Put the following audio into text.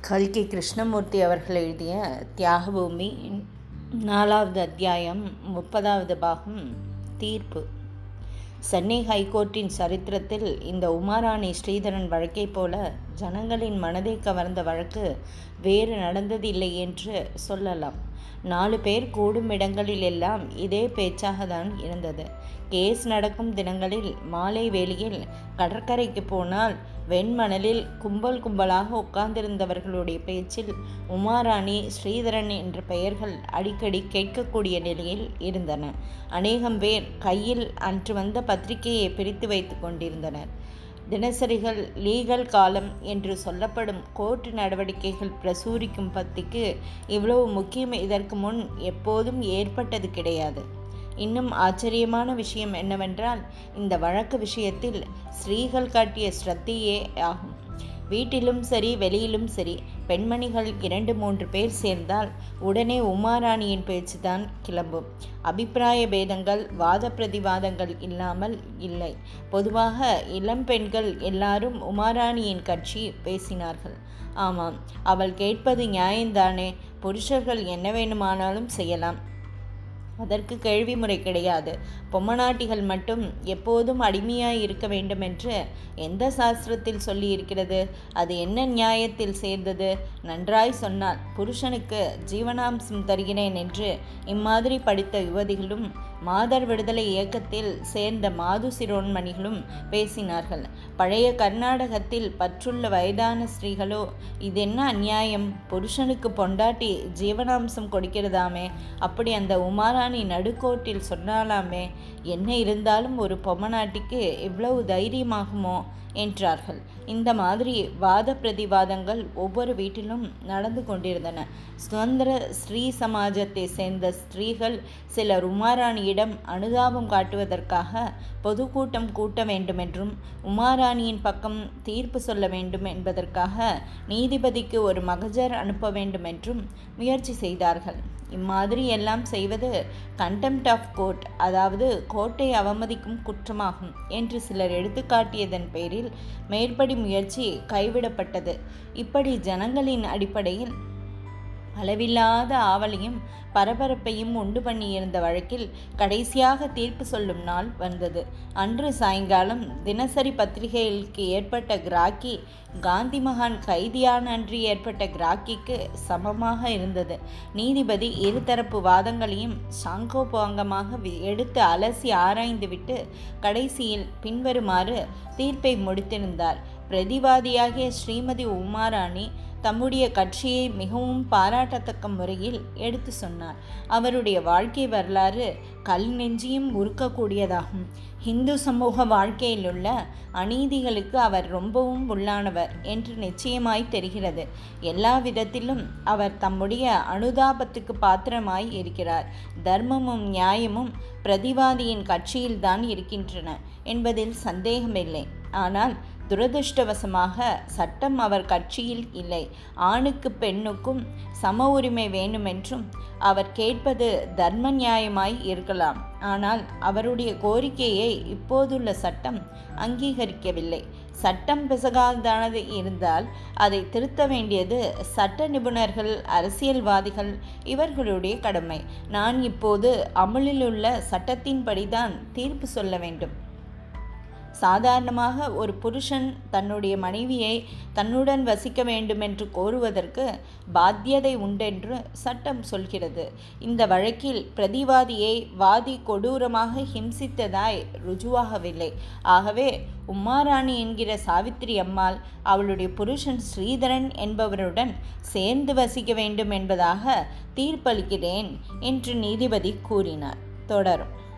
கல்கி கிருஷ்ணமூர்த்தி அவர்கள் எழுதிய தியாகபூமி நாலாவது அத்தியாயம் முப்பதாவது பாகம் தீர்ப்பு. சென்னை ஹைகோர்ட்டின் சரித்திரத்தில் இந்த உமாராணி ஸ்ரீதரன் வழக்கைப் போல ஜனங்களின் மனதை கவர்ந்த வழக்கு வேறு நடந்ததில்லை என்று சொல்லலாம். நாலு பேர் கூடும் இடங்களில் எல்லாம் இதே பேச்சாக தான் இருந்தது. கேஸ் நடக்கும் தினங்களில் மாலை வேளையில் கடற்கரைக்கு போனால் வெண்மணலில் கும்பல் கும்பலாக உட்கார்ந்திருந்தவர்களுடைய பேச்சில் உமாராணி ஸ்ரீதரன் என்ற பெயர்கள் அடிக்கடி கேட்கக்கூடிய நிலையில் இருந்தன. அநேகம் பேர் கையில் அன்று வந்த பத்திரிகையை பிரித்து வைத்து கொண்டிருந்தனர். தினசரிகள் லீகல் காலம் என்று சொல்லப்படும் கோர்ட்டு நடவடிக்கைகள் பிரசூரிக்கும் பத்திக்கு இவ்வளவு முக்கியம் இதற்கு முன் எப்போதும் ஏற்பட்டது கிடையாது. இன்னும் ஆச்சரியமான விஷயம் என்னவென்றால் இந்த வழக்கு விஷயத்தில் ஸ்ரீகள் காட்டிய ஸ்ரத்தையே ஆகும். வீட்டிலும் சரி வெளியிலும் சரி பெண்மணிகள் இரண்டு மூன்று பேர் சேர்ந்தால் உடனே உமாராணியின் பேச்சுதான் கிளம்பும் அபிப்பிராய பேதங்கள் வாத பிரதிவாதங்கள் இல்லாமல் இல்லை. பொதுவாக இளம் பெண்கள் எல்லாரும் உமாராணியின் கட்சி பேசினார்கள். ஆமாம் அவள் கேட்பது நியாயம்தானே. புருஷர்கள் என்ன வேணுமானாலும் செய்யலாம். அதற்கு கேள்வி முறை கிடையாது. பொம்மநாட்டிகள் மட்டும் எப்போதும் அடிமையாய் இருக்க வேண்டும் என்று எந்த சாஸ்திரத்தில் சொல்லியிருக்கிறது? அது என்ன நியாயத்தில் சேர்ந்தது? நன்றாய் சொன்னால் புருஷனுக்கு ஜீவனாம்சம் தருகிறேன் என்று இம்மாதிரி படித்த யுவதிகளும் மாதர் விடுதலை இயக்கத்தில் சேர்ந்த மாது சிரோன்மணிகளும் பேசினார்கள். பழைய கர்நாடகத்தில் பற்றுள்ள வயதான ஸ்திரீகளோ இதென்ன அநியாயம்? புருஷனுக்கு பொண்டாட்டி ஜீவனாம்சம் கொடுக்கிறதாமே. அப்படி அந்த உமாராணி நடுக்கோட்டில் சொன்னாலாமே என்ன இருந்தாலும் ஒரு பொம்மநாட்டிக்கு இவ்வளவு தைரியமாகுமோ? என்றார்கள். இந்த மாதிரி வாத பிரதிவாதங்கள் ஒவ்வொரு வீட்டிலும் நடந்து கொண்டிருந்தன. சுதந்திர ஸ்ரீ சமாஜத்தை சேர்ந்த ஸ்திரீகள் சிலர் உமாராணியிடம் அனுதாபம் காட்டுவதற்காக பொதுக்கூட்டம் கூட்ட வேண்டுமென்றும் உமாராணியின் பக்கம் தீர்ப்பு சொல்ல வேண்டும் என்பதற்காக நீதிபதிக்கு ஒரு மகஜர் அனுப்ப வேண்டுமென்றும் முயற்சி செய்தார்கள். இம்மாதிரி எல்லாம் செய்வது கண்டெம்ட் ஆஃப் கோர்ட் அதாவது கோர்ட்டை அவமதிக்கும் குற்றமாகும் என்று சிலர் எடுத்துக்காட்டியதன் பேரில் மேற்படி முயற்சி கைவிடப்பட்டது. இப்படி ஜனங்களின் அடிப்படையில் அளவில்லாத ஆவலையும் பரபரப்பையும் உண்டு பண்ணியிருந்த வழக்கில் கடைசியாக தீர்ப்பு சொல்லும் நாள் வந்தது. அன்று சாயங்காலம் தினசரி பத்திரிகைகளுக்கு ஏற்பட்ட கிராக்கி காந்தி மகான் கைதியான அன்று ஏற்பட்ட கிராக்கிக்கு சமமாக இருந்தது. நீதிபதி இருதரப்பு வாதங்களையும் சாங்கோபாங்கமாக எடுத்து அலசி ஆராய்ந்துவிட்டு கடைசியில் பின்வருமாறு தீர்ப்பை முடித்திருந்தார். பிரதிவாதியாகிய ஸ்ரீமதி உமாராணி தம்முடைய கட்சியை மிகவும் பாராட்டத்தக்க முறையில் எடுத்து சொன்னார். அவருடைய வாழ்க்கை வரலாறு கல் நெஞ்சியும் உருக்கக்கூடியதாகும். இந்து சமூக வாழ்க்கையிலுள்ள அநீதிகளுக்கு அவர் ரொம்பவும் உள்ளானவர் என்று நிச்சயமாய் தெரிகிறது. எல்லா விதத்திலும் அவர் தம்முடைய அனுதாபத்துக்கு பாத்திரமாய் இருக்கிறார். தர்மமும் நியாயமும் பிரதிவாதியின் கட்சியில்தான் இருக்கின்றன என்பதில் சந்தேகமில்லை. ஆனால் துரதிருஷ்டவசமாக சட்டம் அவர் கட்சியில் இல்லை. ஆணுக்கு பெண்ணுக்கும் சம உரிமை வேண்டுமென்றும் அவர் கேட்பது தர்ம நியாயமாய் இருக்கலாம். ஆனால் அவருடைய கோரிக்கையை இப்போதுள்ள சட்டம் அங்கீகரிக்கவில்லை. சட்டம் பிசகாதானது இருந்தால் அதை திருத்த வேண்டியது சட்ட நிபுணர்கள் அரசியல்வாதிகள் இவர்களுடைய கடமை. நான் இப்போது அமலிலுள்ள சட்டத்தின்படிதான் தீர்ப்பு சொல்ல வேண்டும். சாதாரணமாக ஒரு புருஷன் தன்னுடைய மனைவியை தன்னுடன் வசிக்க வேண்டுமென்று கோருவதற்கு பாத்தியதை உண்டென்று சட்டம் சொல்கிறது. இந்த வழக்கில் பிரதிவாதியை வாதி கொடூரமாக ஹிம்சித்ததாய் ருஜுவாகவில்லை. ஆகவே உம்மாராணி என்கிற சாவித்திரி அம்மாள் அவளுடைய புருஷன் ஸ்ரீதரன் என்பவருடன் சேர்ந்து வசிக்க வேண்டும் என்பதாக தீர்ப்பளிக்கிறேன் என்று நீதிபதி கூறினார். தொடரும்.